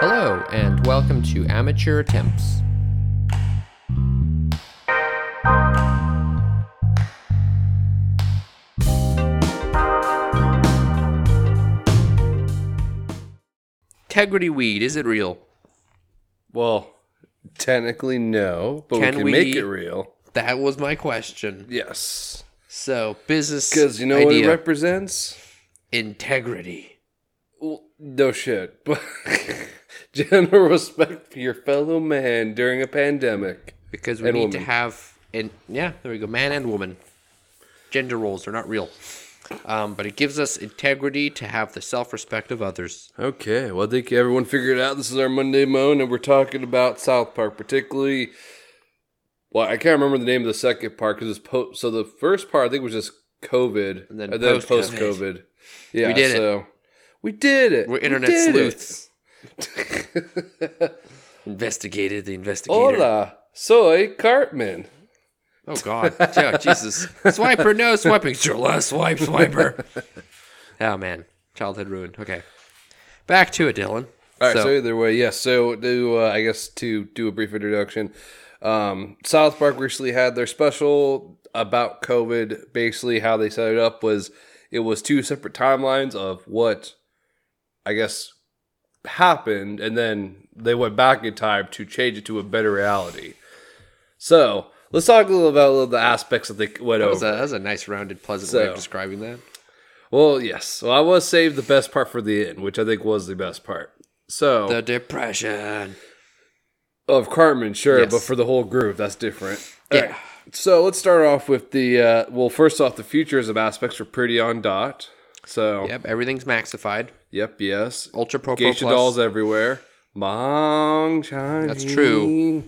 Hello, and welcome to Amateur Attempts. Integrity weed, is it real? Well, technically no, but Can we can we- make it real. That was my question. Yes, So, business because you know what it idea, represents. integrity. Well, no shit, but general respect for your fellow man during a pandemic. Because we And need to have, and yeah, there we go, man and woman. Gender roles are not real. Um, but it gives us integrity to have the self respect of others. Okay, well, I think everyone figured it out. This is our Monday Moan, and we're talking about South Park, particularly. Well, I can't remember the name of the second part because it's po- so the first part I think was just COVID, And then post post-COVID. Yeah, We did it. we did it. We're We internet did it. Investigated the investigator. Hola, soy Cartman. Oh God, yeah, Jesus. Swiper, no swiping. Your last swipe, swiper. oh man, childhood ruined. Okay, back to it, Dylan. All right, so, so, either way, yes. So, do uh, I guess to do a brief introduction, um, South Park recently had their special about COVID. Basically, how they set it up was it was two separate timelines of what I guess happened, and then they went back in time to change it to a better reality. So, let's talk a little about a little of the aspects that they went that was, a, over. that was a nice, rounded, pleasant way of describing that. well, yes. Well, I was saved the best part for the end, which I think was the best part. So, The depression. Of Cartman, sure, Yes. but for the whole group, that's different. Yeah. Alright, So let's start off with the uh, well. First off, the features of aspects are pretty on dot. So yep, everything's maxified. Yep, yes, Ultra Pro Pro geisha Plus. dolls everywhere. Mong Chinese. That's true.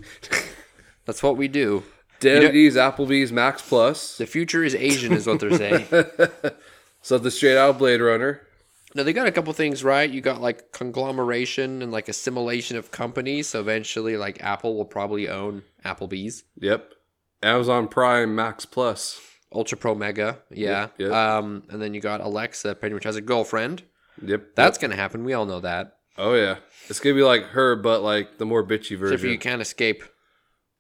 That's what we do. Deputies, Applebee's, Max Plus. The future is Asian, is what they're saying. So the straight out Blade Runner. No, they got a couple things right. You got like conglomeration and like assimilation of companies. So eventually, like Apple will probably own Applebee's, Yep. Amazon Prime, Max Plus. Ultra Pro Mega, yeah. Yep, yep. Um, and then you got Alexa, pretty much has a girlfriend. Yep. That's gonna happen. We all know that. Oh yeah. It's gonna be like her, but like the more bitchy version. for you can't escape.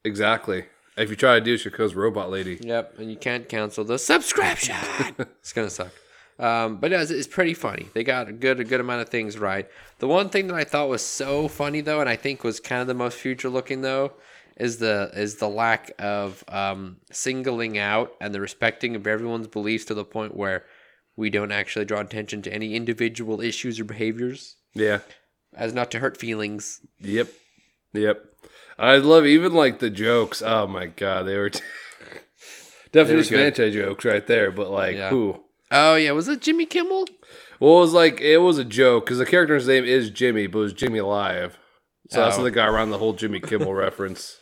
Exactly. If you try to do, she goes robot lady. Yep, and you can't cancel the subscription. it's gonna suck. Um, but it's, it's pretty funny. They got a good a good amount of things right. The one thing that I thought was so funny though, and I think was kind of the most future looking though, is the is the lack of um, singling out and the respecting of everyone's beliefs to the point where we don't actually draw attention to any individual issues or behaviors, Yeah. as not to hurt feelings. Yep. Yep. I love even like the jokes. Oh my god, they were t- definitely some anti jokes right there. But like, Yeah. who? Oh yeah, was it Jimmy Kimmel? Well, it was like it was a joke because the character's name is Jimmy, but it was Jimmy Live. So that's Oh. what they got around the whole Jimmy Kimmel reference.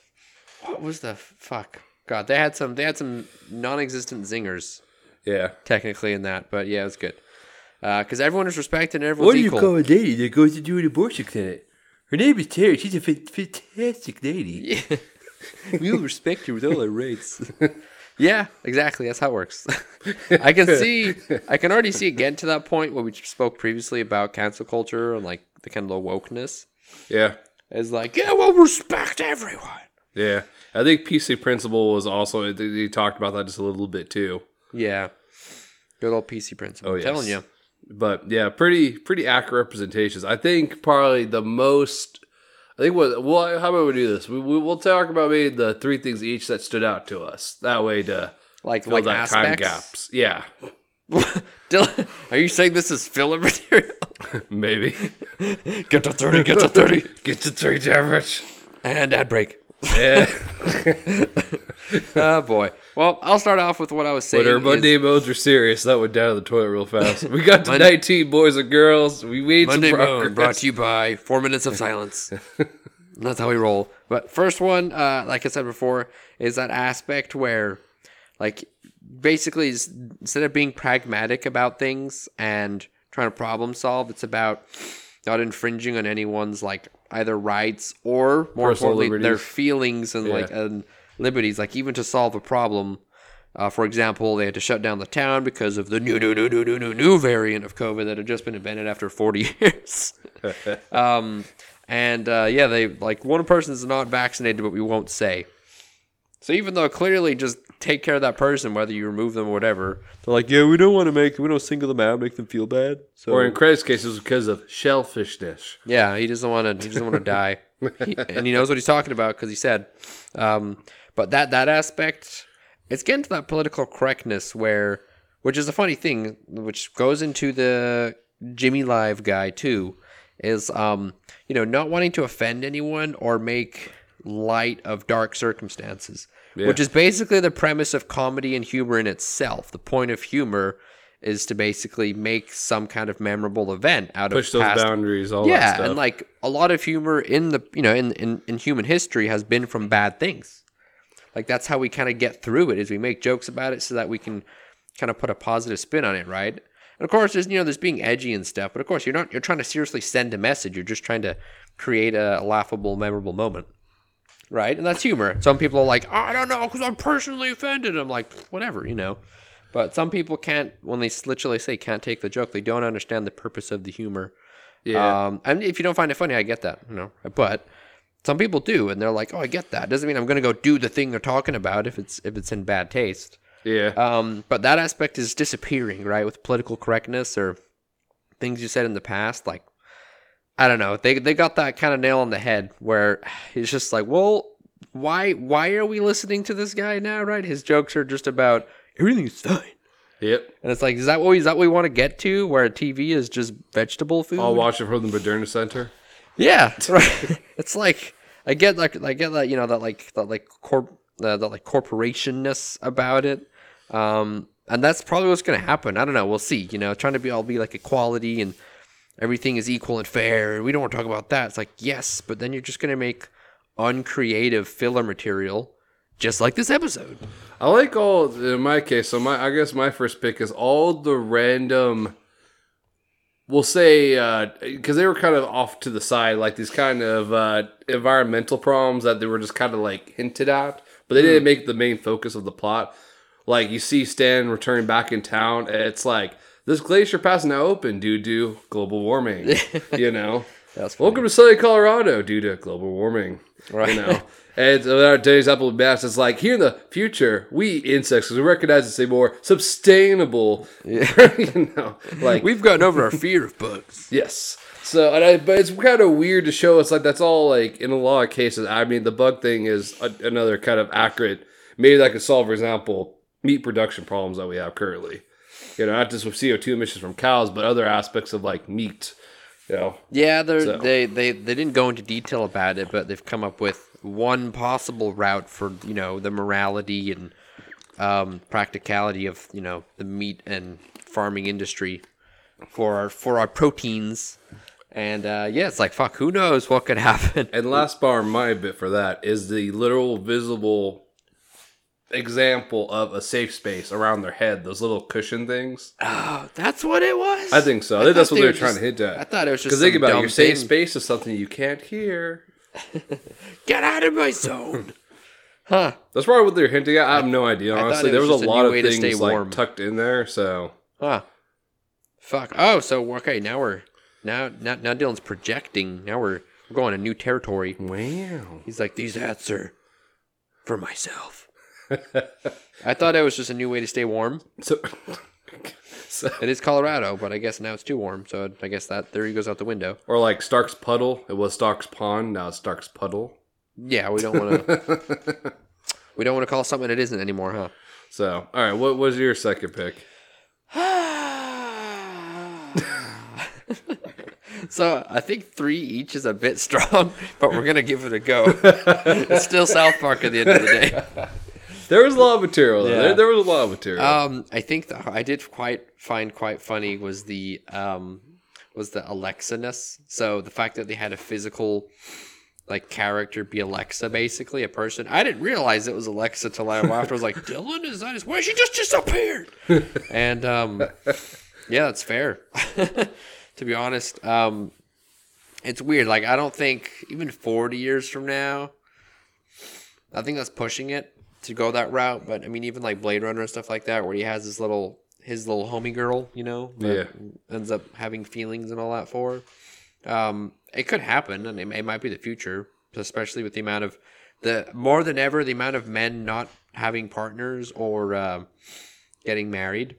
What was the fuck? God, they had some they had some non-existent zingers. Yeah. technically in that, but yeah, it was good. Uh, because everyone is respected and everyone's equal. What do you call a lady that goes to do an abortion clinic? Her name is Terry. She's a fantastic lady. Yeah. we'll respect her with all our rights. yeah, exactly. That's how it works. I can see, I can already see it getting to that point where we spoke previously about cancel culture and like the kind of low wokeness. Yeah. It's like, yeah, we'll respect everyone. Yeah. I think PC Principal was also, they talked about that just a little bit too. Yeah. Good old PC principal. Oh, I'm telling you. but yeah, pretty pretty accurate representations. I think probably the most. I think what well, how about we do this? We, we we'll talk about maybe the three things each that stood out to us. That way to Like, fill like that time gaps. Yeah, are you saying this is filler material? maybe get to 30, get to 30. get to three average. And ad break. Yeah, oh boy. Well, I'll start off with what I was saying. but our is- Monday modes are serious. That went down to the toilet real fast. We got to Monday- 19 boys and girls. We made Monday some Moan progress. brought to you by Four Minutes of Silence. That's how we roll. But first one, uh, like I said before, is that aspect where, like, basically, is- instead of being pragmatic about things and trying to problem solve, it's about not infringing on anyone's like either rights or more Personal importantly their feelings and like and liberties. Like even to solve a problem, Uh, for example, they had to shut down the town because of the new, new, new, new, new, new, new variant of COVID that had just been invented after 40 years. um, And uh, yeah, they like one person is not vaccinated, but we won't say. So even though clearly just take care of that person, whether you remove them or whatever, they're like, yeah, we don't want to make, we don't single them out, make them feel bad. So Or in Craig's case, it was because of shellfishness. yeah, he doesn't want to. He doesn't want to die, He- and he knows what he's talking about because he said. Um, but that that aspect, it's getting to that political correctness where, which is a funny thing, which goes into the Jimmy Live guy too, is um, you know, not wanting to offend anyone or make light of dark circumstances, which is basically the premise of comedy and humor in itself. The point of humor is to basically make some kind of memorable event out Push of those past boundaries, all that yeah, and like a lot of humor in the you know in, in in human history has been from bad things. Like that's how we kind of get through it is we make jokes about it so that we can kind of put a positive spin on it, right? And of course, there's you know there's being edgy and stuff, but of course you're not you're trying to seriously send a message. You're just trying to create a, laughable, memorable moment, right? And that's humor. Some people are like, "Oh, I don't know, because I'm personally offended. I'm like, whatever, you know. But some people can't when they literally say can't take the joke. They don't understand the purpose of the humor. yeah. Um, and if you don't find it funny, I get that, you know. But some people do, and they're like, "Oh, I get that." Doesn't mean I'm going to go do the thing they're talking about if it's if it's in bad taste. yeah. Um, but that aspect is disappearing, right? With political correctness or things you said in the past, like I don't know, they they got that kind of nail on the head where it's just like, well, why why are we listening to this guy now, right? His jokes are just about everything's fine. yep. And it's like, is that what is that what we want to get to? Where TV is just vegetable food? I'll watch it from the Moderna Center. Yeah, right. it's like I get like I get that you know that like that like corp uh, that like corporationness about it, um, and that's probably what's gonna happen. I don't know. We'll see. You know, trying to be all be like equality and everything is equal and fair. We don't want to talk about that. It's like yes, but then you're just gonna make uncreative filler material, just like this episode. I like all in my case. So my, I guess my first pick is all the random. We'll say because they were kind of off to the side, like these kind of uh, environmental problems that they were just kind of like hinted at, but they didn't make the main focus of the plot. Like you see Stan returning back in town, it's like this glacier pass now open due to global warming. you know, That's welcome to sunny Colorado due to global warming. Right. You know, and our today's apple mass is like here in the future, we eat insects we recognize it's a more sustainable. you know, like We've gotten over our fear of bugs. yes. So, and I, but it's kind of weird to show us like that's all like in a lot of cases. I mean, the bug thing is a, another kind of accurate. Maybe that could solve, for example, meat production problems that we have currently. You know, not just with CO two emissions from cows, but other aspects of like meat. You know, Yeah, they're, So- they they they didn't go into detail about it, but they've come up with one possible route for you know the morality and um, practicality of you know the meat and farming industry for our for our proteins. And uh, yeah, it's like fuck. Who knows what could happen? And last bar, my bit for that is the literal visible example of a safe space around their head. Those little cushion things. Oh, that's what it was. I think so. I I think that's what they they're were trying to hint at. I thought it was just Because think about it, your safe thing. space is something you can't hear. Get out of my zone. huh? That's probably what they're hinting at. I have no idea. Honestly, it there was was, a a lot of things like tucked in there. So Huh. Fuck. Oh, so okay, now we're now now now Dylan's projecting. Now we're we're going to new territory. wow. He's like, these hats are for myself. I thought it was just a new way to stay warm. So, so It is Colorado, but I guess now it's too warm. So I guess that theory goes out the window. or like Stark's puddle. It was Stark's pond. Now it's Stark's puddle. Yeah, we don't want to. we don't want to call something it isn't anymore, huh? So all right, what was your second pick? so I think three each is a bit strong, but we're gonna give it a go. it's still South Park at the end of the day. There was a lot of material. Yeah. There, there was a lot of material. Um, I think that I did quite find quite funny was the um was the Alexa-ness. So the fact that they had a physical like character be Alexa, basically a person. I didn't realize it was Alexa till I after I was like, Dylan, is that his? Where she just disappeared? and um, yeah, that's fair. to be honest, um, it's weird. Like I don't think even forty years from now, I think that's pushing it to go that route. But I mean, even like Blade Runner and stuff like that, where he has his little his little homie girl, you know, that Yeah. ends up having feelings and all that for. her. Um, it could happen, and it, it might be the future, especially with the amount of the more than ever the amount of men not having partners or uh, getting married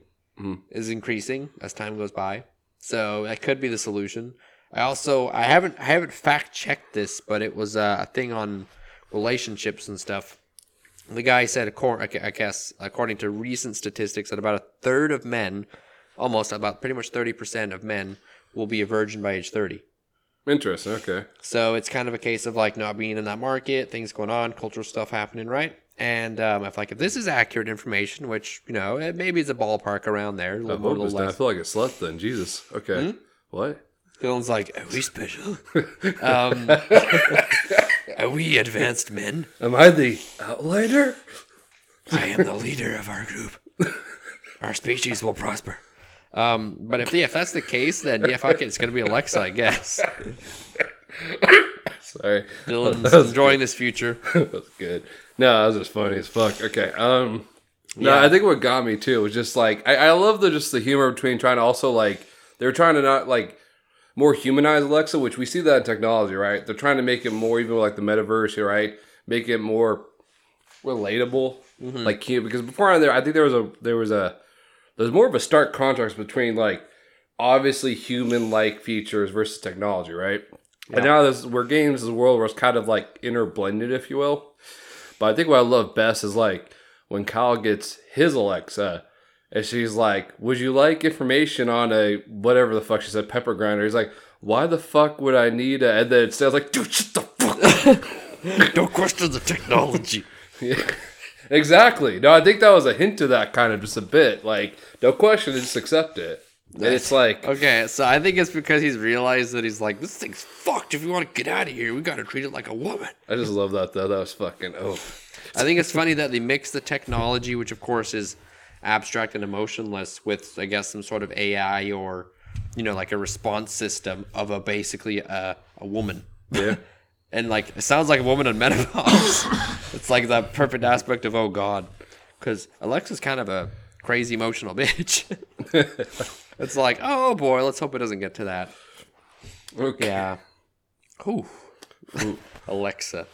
is increasing as time goes by. So that could be the solution. I also I haven't I haven't fact checked this, but it was uh, a thing on relationships and stuff. The guy said, I guess, according to recent statistics, that about a third of men, almost about pretty much thirty percent of men, will be a virgin by age thirty. Interesting. Okay. So it's kind of a case of like not being in that market, things going on, cultural stuff happening, right? And um, if like if this is accurate information, which you know it, maybe it's a ballpark around there, a I little more, a hope it's little not. I feel like it slept then. Jesus. Okay. What? Dylan's like, are we special? um, are we advanced men? Am I the outlier? I am the leader of our group. Our species will prosper. Um, but if yeah, if that's the case, then yeah, fuck it, it's gonna be Alexa, I guess. Sorry. Dylan's enjoying this future. That's good. No, that was just funny as fuck. Okay. Um no, Yeah. I think what got me too was just like I, I love the just the humor between trying to also like they're trying to not like more humanize Alexa, which we see that in technology, right? They're trying to make it more even like the metaverse here, right? Make it more relatable. Mm-hmm. Like cute because before on there I think there was a there was a there's more of a stark contrast between like obviously human like features versus technology, right? And now this where games is a world where it's kind of like interblended, if you will. But I think what I love best is like when Kyle gets his Alexa and she's like, Would you like information on a whatever the fuck she said, pepper grinder? He's like, Why the fuck would I need a and then it says like, dude, shut the fuck Don't question the technology. Exactly. No, I think that was a hint to that kind of just a bit. Like, no question, just accept it. And it's like, Okay, so I think it's because he's realized that he's like, this thing's fucked. If we want to get out of here, we gotta treat it like a woman. I just love that though. That was fucking oh. I think it's funny that they mix the technology, which of course is abstract and emotionless, with I guess some sort of AI or you know like a response system of a basically a, a woman. Yeah. And like it sounds like a woman in menopause. it's like that perfect aspect of oh god, because Alexa's kind of a crazy emotional bitch. it's like oh boy, let's hope it doesn't get to that. Okay. Yeah. Ooh. Alexa.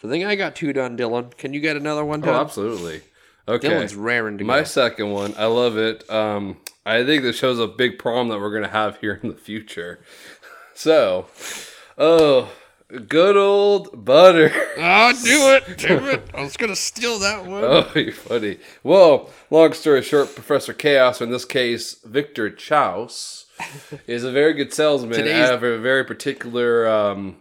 So I think I got two done, Dylan. Can you get another one oh, done? Oh, absolutely. Okay. Dylan's raring to My second one, I love it. Um, I think this shows a big problem that we're gonna have here in the future. So, oh, good old butter. Oh, do it, do it. I was gonna steal that one. Oh, you're funny. Well, long story short, Professor Chaos, or in this case, Victor Chaos, is a very good salesman Today's- of a very particular, um,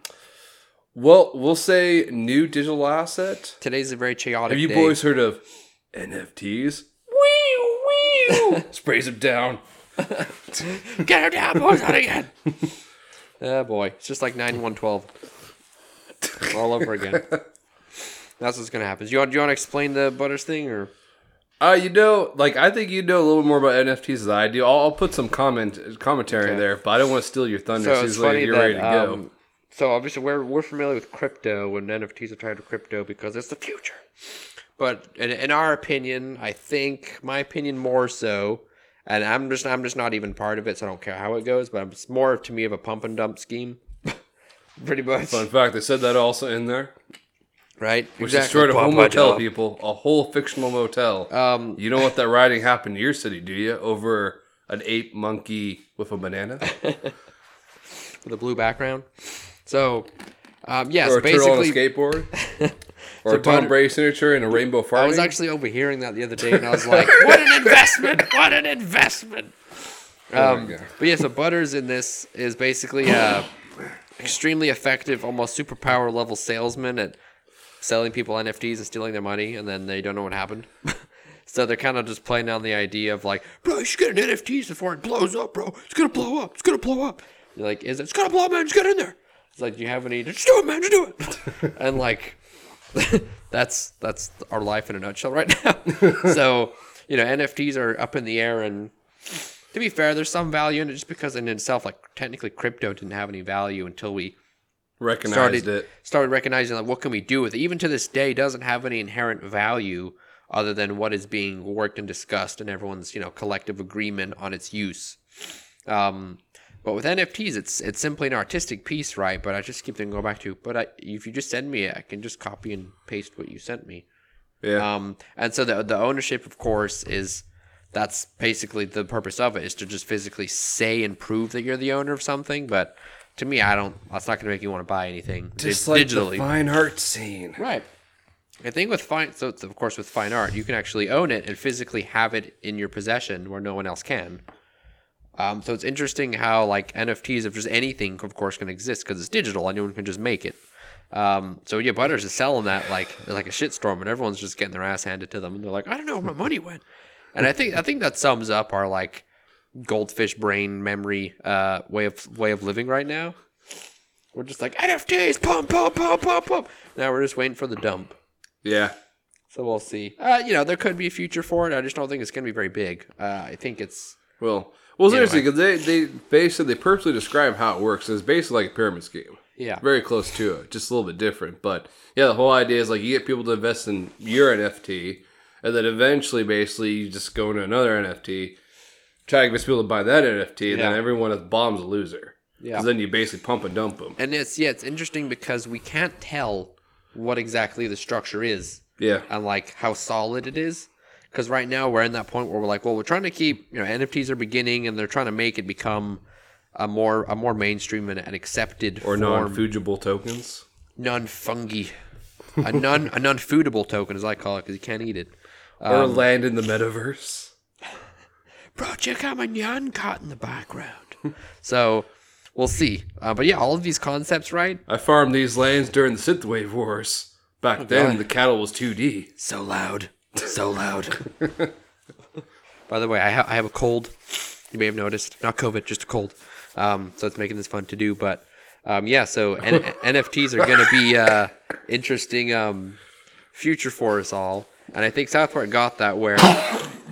well, we'll say new digital asset. Today's a very chaotic Have you day. boys heard of NFTs? Wee wee. Sprays him down. get her down, boys, out again. oh boy, it's just like nine one twelve, all over again. That's what's gonna happen. Do you want? Do you want to explain the butters thing, or Uh, you know, like I think you know a little more about NFTs than I do. I'll, I'll put some comment commentary Okay. there, but I don't want to steal your thunder. so So it's funny you're that ready to go. um, so obviously we're we're familiar with crypto and NFTs are tied to crypto because it's the future. But in, in our opinion, I think my opinion more so, and I'm just I'm just not even part of it, so I don't care how it goes. But it's more to me of a pump and dump scheme, pretty much, Fun fact, they said that also in there, right? which destroyed a whole motel, people, a whole fictional motel. Um, you know what that rioting happened to your city, do you? Over an ape monkey with a banana, with a blue background. So, um, yes, or a turtle on a basically, skateboard, or a Tom Brady signature and a rainbow farting. I was actually overhearing that the other day, and I was like, "What an investment! What an investment!" Oh Um, but yeah, so Butters in this is basically a extremely effective, almost superpower level salesman at selling people NFTs and stealing their money, and then they don't know what happened. so they're kind of just playing on the idea of like, "Bro, you should get an NFTs before it blows up, bro. It's gonna blow up. It's gonna blow up." You're like, "Is it? It's gonna blow up, man. Just get in there." It's like, "Do you have any? Just do it, man. Just do it." and like. that's that's our life in a nutshell right now. so you know NFTs are up in the air, and to be fair, there's some value in it just because in itself, like technically, crypto didn't have any value until we recognized started it. started recognizing like what can we do with it. Even to this day, doesn't have any inherent value other than what is being worked and discussed and everyone's you know collective agreement on its use. Um, But with NFTs, it's it's simply an artistic piece, right? But I just keep thinking, go back to, but I, if you just send me it, I can just copy and paste what you sent me. Yeah. Um, and so the the ownership, of course, is that's basically the purpose of it is to just physically say and prove that you're the owner of something. But to me, I don't. That's not going to make you want to buy anything Just di- like digitally. the fine art scene. Right. I think with fine, so of course with fine art, you can actually own it and physically have it in your possession where no one else can. Um, so it's interesting how like NFTs if just anything, of course, can exist because it's digital. Anyone can just make it. Um, so yeah, Butters is selling that like like a shitstorm, and everyone's just getting their ass handed to them, and they're like, I don't know where my money went. And I think I think that sums up our like goldfish brain memory uh, way of way of living right now. We're just like NFTs, pump, pump, pump, pump, pump. Now we're just waiting for the dump. Yeah. So we'll see. Uh, you know, there could be a future for it. I just don't think it's going to be very big. Uh, I think it's Well, well, seriously, because they they basically they purposely describe how it works. It's basically like a pyramid scheme. yeah, very close to it, just a little bit different. But yeah, the whole idea is like you get people to invest in your NFT, and then eventually, basically, you just go into another NFT, try to convince people to buy that NFT, and then everyone at bombs a loser. Yeah. Because then you basically pump and dump them. and it's yeah, it's interesting because we can't tell what exactly the structure is Yeah. and like how solid it is. Because right now we're in that point where we're like, well, we're trying to keep you know NFTs are beginning and they're trying to make it become a more a more mainstream and an accepted Or form, non fungible tokens. non fungi, a non a non foodable token as I call it because you can't eat it. or Um, land in the metaverse. bro, check out my nyan cat in the background. so we'll see. Uh, but yeah, all of these concepts, right? I farmed these lands during the synthwave wars. Back then, Oh, God. the cattle was 2D. So loud, so loud. By the way, I, ha- I have a cold. You may have noticed, not COVID, just a cold. Um, so it's making this fun to do. But um, yeah, so N- NFTs are going to be uh, interesting um, future for us all. And I think South Park got that where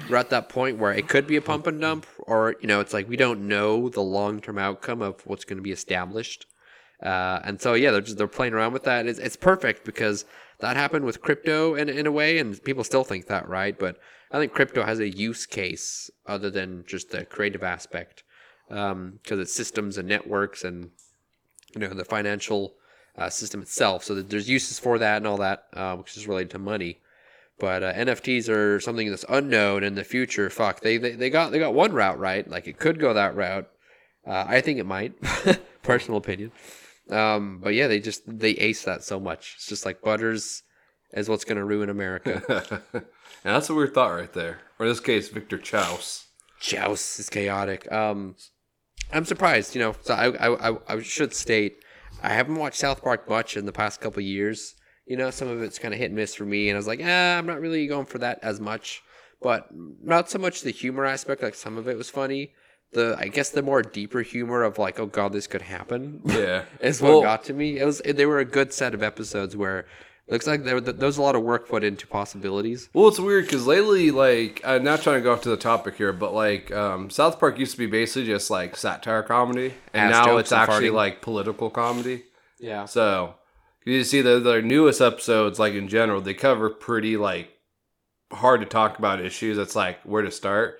we're at that point where it could be a pump and dump, or you know, it's like we don't know the long term outcome of what's going to be established. Uh, and so yeah, they're just they're playing around with that. It's, it's perfect because that happened with crypto in in a way, and people still think that, right? But I think crypto has a use case other than just the creative aspect, because it's systems and networks and you know the financial uh, system itself. So there's uses for that and all that, uh, which is related to money. But uh, NFTs are something that's unknown in the future. Fuck, they, they they got they got one route right. Like it could go that route. Uh, I think it might. Personal opinion. Um, but yeah, they just they ace that so much. It's just like Butters is what's going to ruin America. and that's a weird thought right there. Or in this case, Victor Chaos. Joust is chaotic. Um, I'm surprised. You know, so I, I I I should state I haven't watched South Park much in the past couple years. You know, some of it's kind of hit and miss for me, and I was like, ah, I'm not really going for that as much. But not so much the humor aspect. Like some of it was funny. The I guess the more deeper humor of like, oh god, this could happen. Yeah. is what Well- got to me. It was they were a good set of episodes where it looks like there was a lot of work put into possibilities. Well, it's weird because lately, like, I'm not trying to go off to the topic here, but like, um, South Park used to be basically just like satire comedy, and Ass now it's and actually farting. like political comedy. Yeah. So you see the their newest episodes, like in general, they cover pretty like hard to talk about issues. It's like where to start.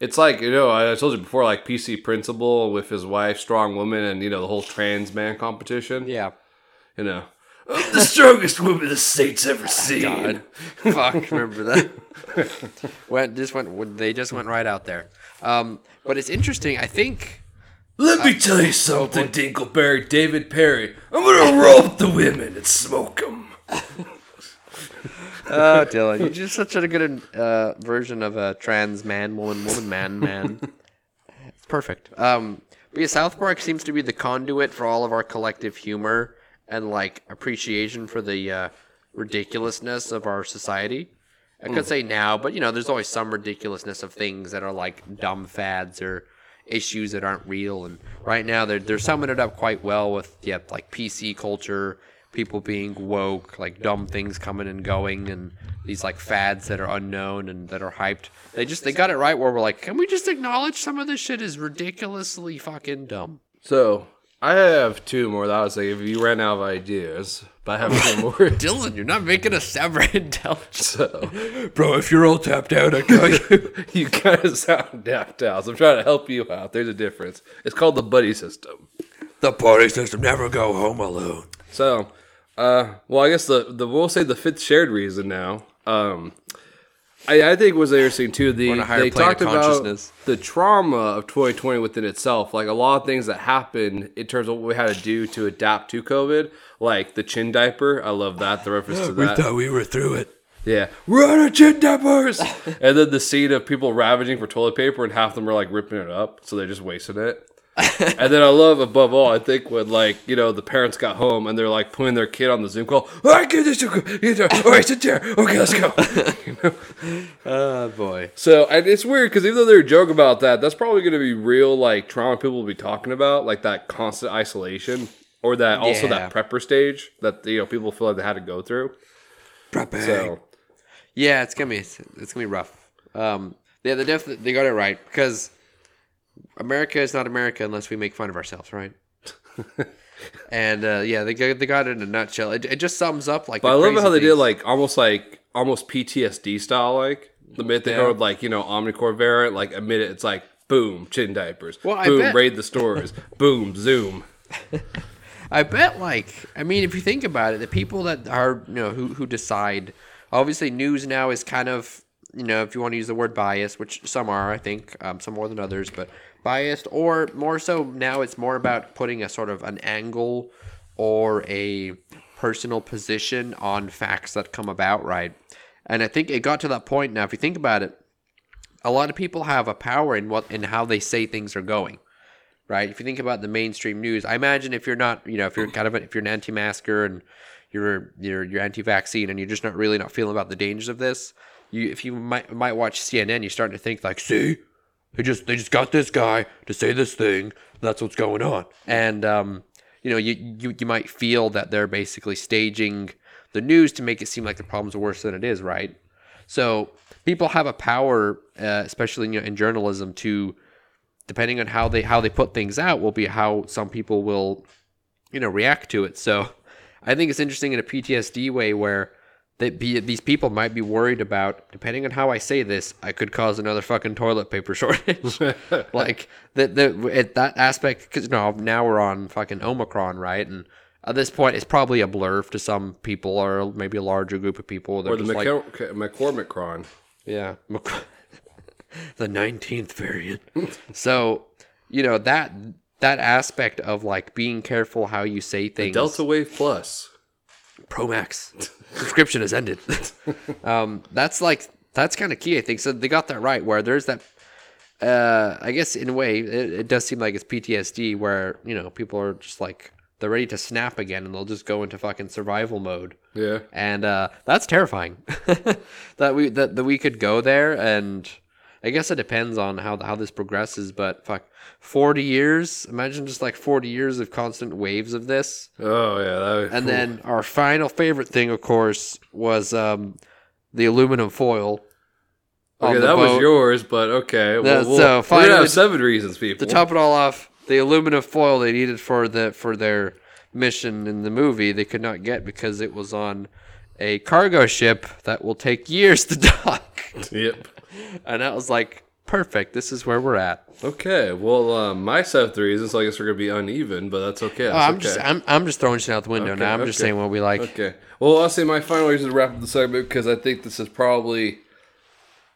It's like you know I told you before, like PC Principal with his wife, Strong Woman, and you know the whole trans man competition. Yeah. You know, "I'm the strongest woman the state's ever seen. God. Fuck, remember that? went just went they just went right out there. Um, but it's interesting. I think Let me tell you something, Dinkleberry, David Perry. I'm gonna rope the women and smoke them. Oh, Dylan, you're just such a good uh, version of a trans man, woman, woman, man, man. it's perfect. Um, but yeah, South Park seems to be the conduit for all of our collective humor and like appreciation for the uh, ridiculousness of our society. I could say now, but you know, there's always some ridiculousness of things that are like dumb fads or issues that aren't real. And right now, they're they're summing it up quite well with yeah, like PC culture, people being woke, like dumb things coming and going, and these like fads that are unknown and that are hyped. They just they got it right where we're like, can we just acknowledge some of this shit is ridiculously fucking dumb? So I have two more that I was like, if you ran out of ideas, but by having one more. Dylan, you're not making a sound. So Bro, if you're all tapped out, I got you. you kind of sound tapped out. So I'm trying to help you out. There's a difference. It's called the buddy system. the party system never go home alone. So, uh, well, I guess the the we'll say the fifth shared reason now. Um, I, I think was interesting too. The on a higher they talked about the trauma of 2020 within itself, like a lot of things that happened in terms of what we had to do to adapt to COVID, like the chin diaper. I love that the reference to that. We thought we were through it. Yeah, we're out of chin diapers. and then the scene of people ravaging for toilet paper, and half of them are like ripping it up, so they're just wasting it. and then I love above all, I think when like you know the parents got home and they're like putting their kid on the Zoom call. All right, get this. All right, sit there. Okay, let's go. You know? Oh boy. So and it's weird because even though they're joking about that, that's probably going to be real like trauma people will be talking about, like that constant isolation or that also Yeah. that prepper stage that you know people feel like they had to go through. So Yeah, it's gonna be it's gonna be rough. Um, yeah, they definitely they got it right because America is not America unless we make fun of ourselves, right? and uh, yeah, they got, they got it in a nutshell. It, it just sums up like. But I love how they did like almost like almost PTSD style, like the minute they Yeah. heard like you know Omnicore variant, like a minute it's like boom chin diapers, Well, boom raid the stores, boom zoom. I bet, like, I mean, if you think about it, the people that are, you know, who who decide, obviously, news now is kind of, you know, if you want to use the word bias, which some are, I think, um, some more than others, but biased, or more so now, it's more about putting a sort of an angle or a personal position on facts that come about, right? And I think it got to that point now. If you think about it, a lot of people have a power in what in how they say things are going right? If you think about the mainstream news, I imagine if you're not, you know, if you're kind of a, if you're an anti-masker and you're you're you're anti-vaccine and you're just not really not feeling about the dangers of this, you if you might might watch CNN, you're starting to think like, see, they just they just got this guy to say this thing. That's what's going on, and um, you know, you you you might feel that they're basically staging the news to make it seem like the problems worse than it is, right? So people have a power, uh, especially in, in journalism, to depending on how they how they put things out will be how some people will you know react to it so i think it's interesting in a ptsd way where they be, these people might be worried about depending on how i say this i could cause another fucking toilet paper shortage like the, the at that aspect because no now we're on fucking omicron right and at this point it's probably a blur to some people or maybe a larger group of people they're Or the just like McCor- McCormick cron. yeah. Mc- the 19th variant. so, you know, that that aspect of like being careful how you say things. Delta Wave Plus. Pro Max subscription has ended. um, that's like that's kind of key, I think. So they got that right. Where there's that. Uh, I guess in a way, it, it does seem like it's PTSD, where you know people are just like they're ready to snap again, and they'll just go into fucking survival mode Yeah. and uh, that's terrifying that we that, that we could go there and i guess it depends on how how this progresses but fuck 40 years imagine just like 40 years of constant waves of this Oh yeah. That, and then our final favorite thing of course was um, the aluminum foil okay, that was yours, but okay. Well, we'll, so we're gonna have seven reasons, people. to top it all off, the aluminum foil they needed for the for their mission in the movie they could not get because it was on a cargo ship that will take years to dock. Yep. and that was like perfect. This is where we're at. Okay. Well, um, my seventh reason, so I guess we're gonna be uneven, but that's okay. Oh, I'm okay. just I'm, I'm just throwing shit out the window Okay, now. I'm just saying what we like. Okay. Well, I'll say my final reason to wrap up the segment because I think this is probably,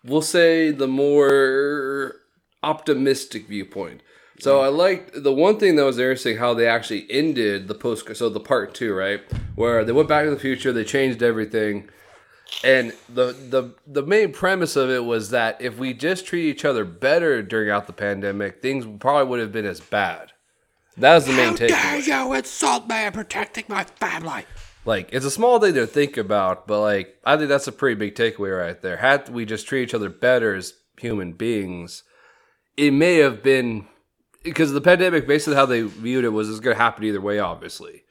we'll say, the more optimistic viewpoint. So I liked the one thing that was interesting how they actually ended the post. So the part two, right, where they went back to the future, they changed everything, and the the the main premise of it was that if we just treat each other better during out the pandemic, things probably would have been as bad. That was the main takeaway. you insult me protecting my family? Like it's a small thing to think about, but like I think that's a pretty big takeaway right there. Had we just treat each other better as human beings, it may have been because the pandemic basically how they viewed it was it's going to happen either way, obviously.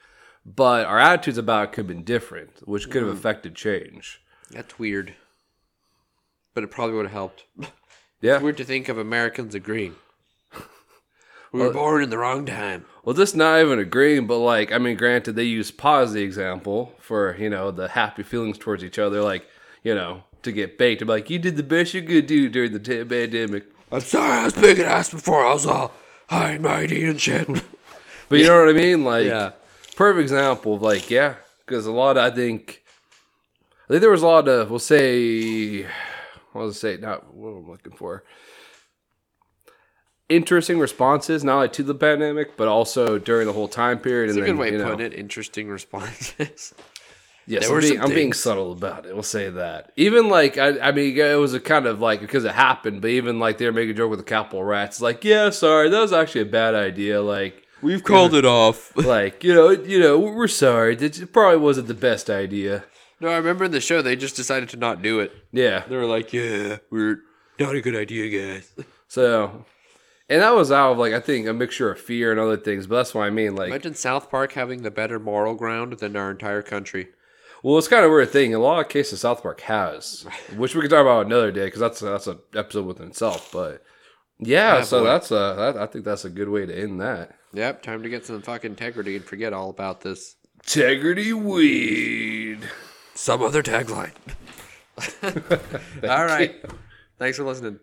But our attitudes about it could have been different, which could have mm-hmm. affected change. That's weird. But it probably would have helped. Yeah. It's weird to think of Americans agreeing. We were born in the wrong time. Well, just not even agreeing, but like, I mean, granted, they use pause the example for you know the happy feelings towards each other, like you know to get baked. To be like, you did the best you could do during the t- pandemic. I'm sorry, I was big ass before I was all high and mighty and shit. But you know what I mean? Like, Yeah. perfect example of like, yeah, because a lot, I think, think there was a lot of, we'll say, what was I say? Not what I'm looking for. Interesting responses, not only to the pandemic, but also during the whole time period. A and good then, way you of know, putting it. Interesting responses. Yes, I'm, being, I'm being subtle about it. We'll say that. Even like, I, I mean, it was a kind of like because it happened, but even like they were making a joke with the capital rats, like, yeah, sorry, that was actually a bad idea. Like, We've called it off. like you know, you know, we're sorry. It probably wasn't the best idea. No, I remember in the show they just decided to not do it. Yeah. They were like, "Yeah, we're not a good idea, guys." So, and that was out of like I think a mixture of fear and other things. But that's what I mean. Like, Imagine South Park having the better moral ground than our entire country. well, it's kind of a weird thing. In a lot of cases, South Park has, which we can talk about another day because that's that's an episode within itself. But yeah, Yeah, so boy. that's a that, I think that's a good way to end that. Yep, time to get some fucking integrity and forget all about this. Integrity weed. Some other tagline. all right. Thanks for listening.